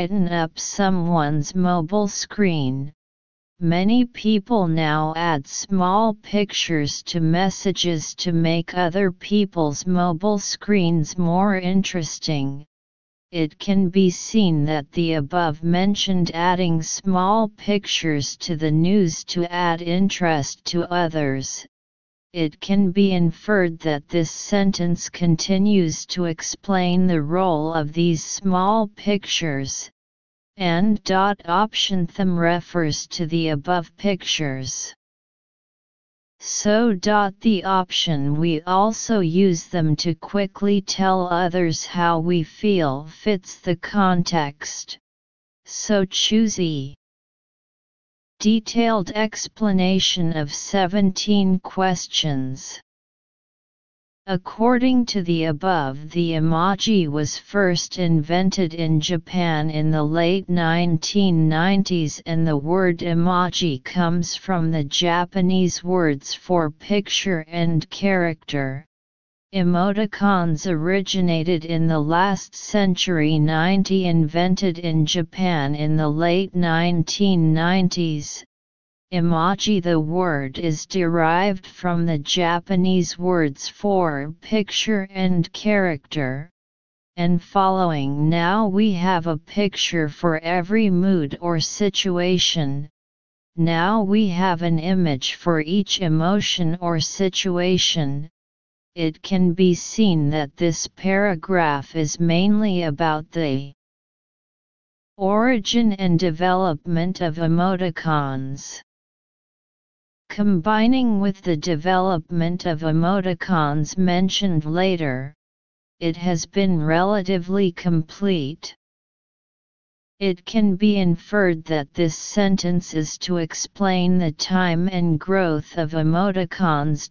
brighten up someone's mobile screen. Many people now add small pictures to messages to make other people's mobile screens more interesting. It can be seen that the above mentioned adding small pictures to the news to add interest to others. It can be inferred that this sentence continues to explain the role of these small pictures and option them refers to the above pictures. So the option we also use them to quickly tell others how we feel fits the context. So choose E. Detailed explanation of 17 questions. According to the above the emoji was first invented in Japan in the late 1990s and the word emoji comes from the Japanese words for picture and character. Emoticons originated in the last century 90 invented in Japan in the late 1990s, Emoji The word is derived from the Japanese words for picture and character. And following now we have a picture for every mood or situation. Now we have an image for each emotion or situation. It can be seen that this paragraph is mainly about the origin and development of emoticons. Combining with the development of emoticons mentioned later, it has been relatively complete. It can be inferred that this sentence is to explain the time and growth of emoticons.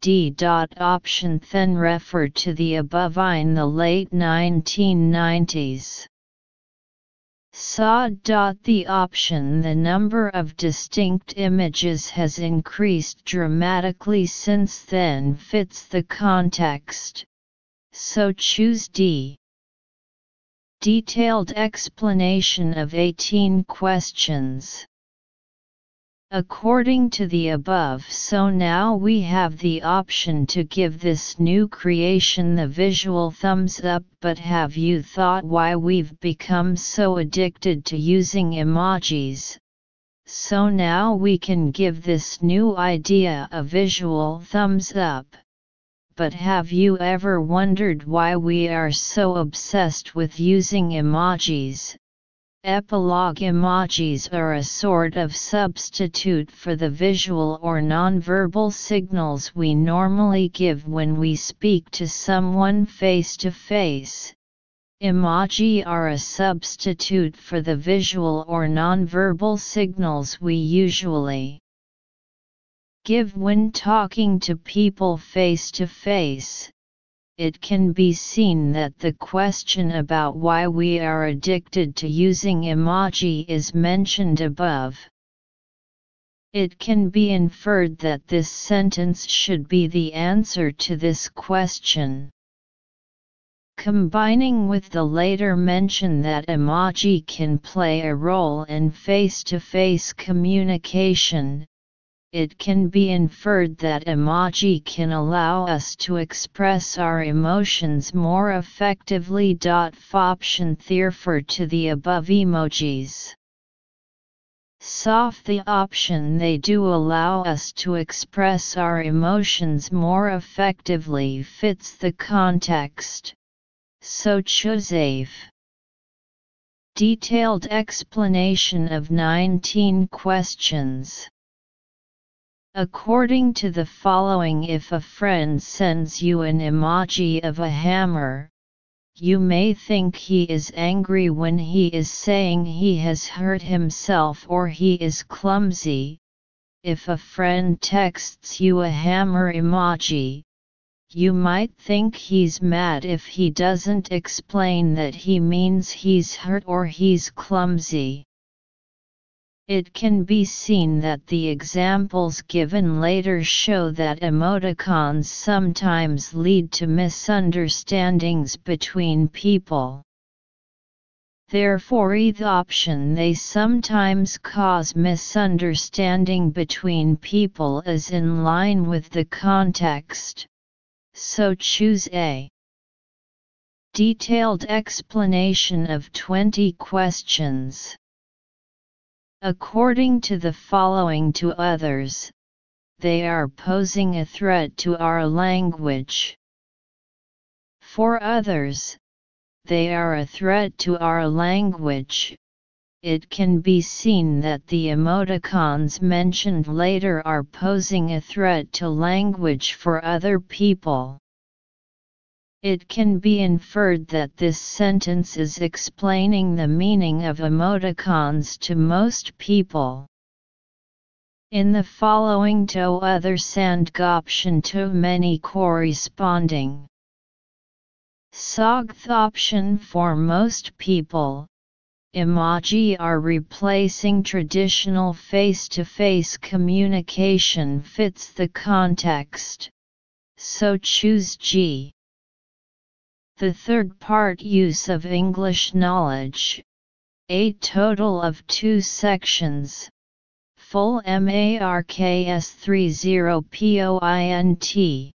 D. Option then referred to the above in the late 1990s. Saw. The option The number of distinct images has increased dramatically since then fits the context, so choose D. Detailed explanation of 18 questions. According to the above so now we have the option to give this new creation the visual thumbs up but have you thought why we've become so addicted to using emojis? So now we can give this new idea a visual thumbs up. But have you ever wondered why we are so obsessed with using emojis? Epilogue emojis are a sort of substitute for the visual or nonverbal signals we normally give when we speak to someone face to face. Emoji are a substitute for the visual or nonverbal signals we usually give when talking to people face to face it can be seen that the question about why we are addicted to using emoji is mentioned above. It can be inferred that this sentence should be the answer to this question. Combining with the later mention that emoji can play a role in face-to-face communication, it can be inferred that emoji can allow us to express our emotions more effectively. Option therefore to the above emojis. Soft the option they do allow us to express our emotions more effectively fits the context. So choose Detailed explanation of 19 questions. According to the following if a friend sends you an emoji of a hammer, you may think he is angry when he is saying he has hurt himself or he is clumsy. If a friend texts you a hammer emoji, you might think he's mad if he doesn't explain that he means he's hurt or he's clumsy. It can be seen that the examples given later show that emoticons sometimes lead to misunderstandings between people. Therefore the option they sometimes cause misunderstanding between people is in line with the context. So choose A. Detailed explanation of 20 questions. According to the following to others, they are posing a threat to our language. For others, they are a threat to our language. It can be seen that the emoticons mentioned later are posing a threat to language for other people. It can be inferred that this sentence is explaining the meaning of emoticons to most people. In the following to other sandgoption to many corresponding SOGTH option for most people, emoji are replacing traditional face-to-face -face communication fits the context, so choose G. The third part use of English knowledge, a total of two sections, full MARKS 30 POINT.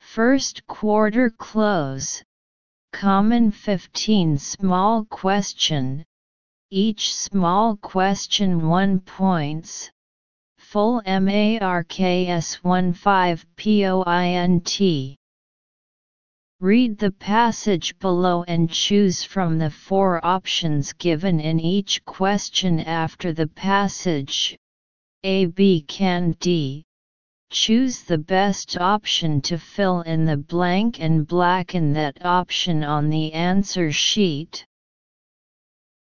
First quarter close. Common 15 small question. Each small question 1 points. Full MARKS 15 POINT. Read the passage below and choose from the four options given in each question after the passage. A, B, can D. Choose the best option to fill in the blank and blacken that option on the answer sheet.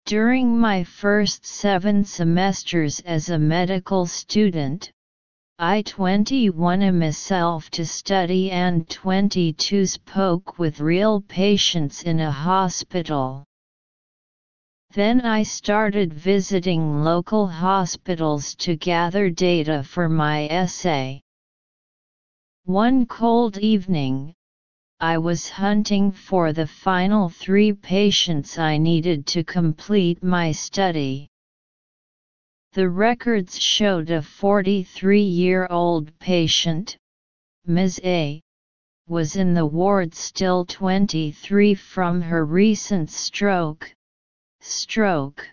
During my first seven semesters as a medical student, I 21 myself to study and 22 spoke with real patients in a hospital. Then I started visiting local hospitals to gather data for my essay. One cold evening, I was hunting for the final three patients I needed to complete my study. The records showed a 43 year old patient, Ms. A, was in the ward still 23 from her recent stroke. Stroke.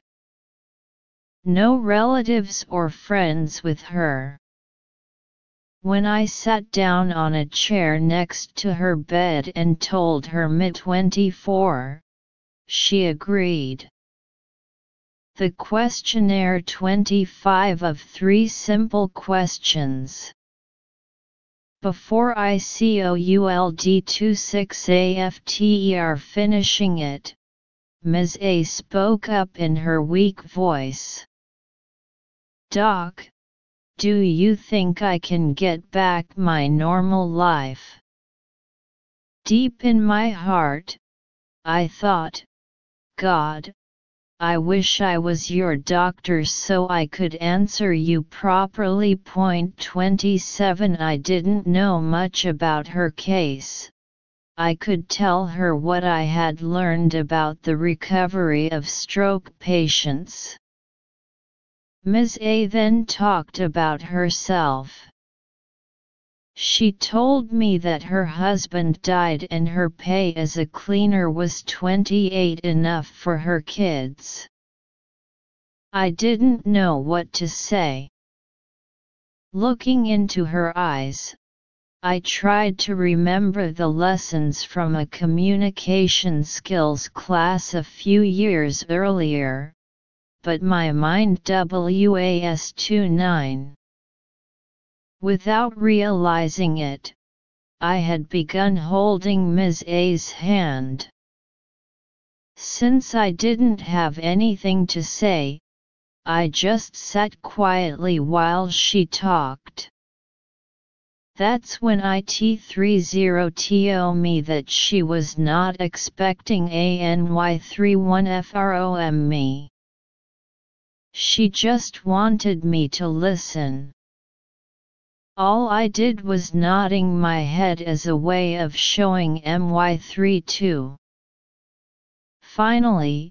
No relatives or friends with her. When I sat down on a chair next to her bed and told her mid 24, she agreed. The questionnaire 25 of three simple questions. Before ICOULD 26 AFTER finishing it, Ms. A spoke up in her weak voice. Doc, do you think I can get back my normal life? Deep in my heart, I thought, God, I wish I was your doctor so I could answer you properly. Point 27 I didn't know much about her case. I could tell her what I had learned about the recovery of stroke patients. Ms. A then talked about herself. She told me that her husband died and her pay as a cleaner was 28 enough for her kids. I didn't know what to say. Looking into her eyes, I tried to remember the lessons from a communication skills class a few years earlier, but my mind WAS 29. Without realizing it, I had begun holding Ms. A's hand. Since I didn't have anything to say, I just sat quietly while she talked. That's when IT30 me that she was not expecting ANY31FROM me. She just wanted me to listen. All I did was nodding my head as a way of showing MY32. Finally,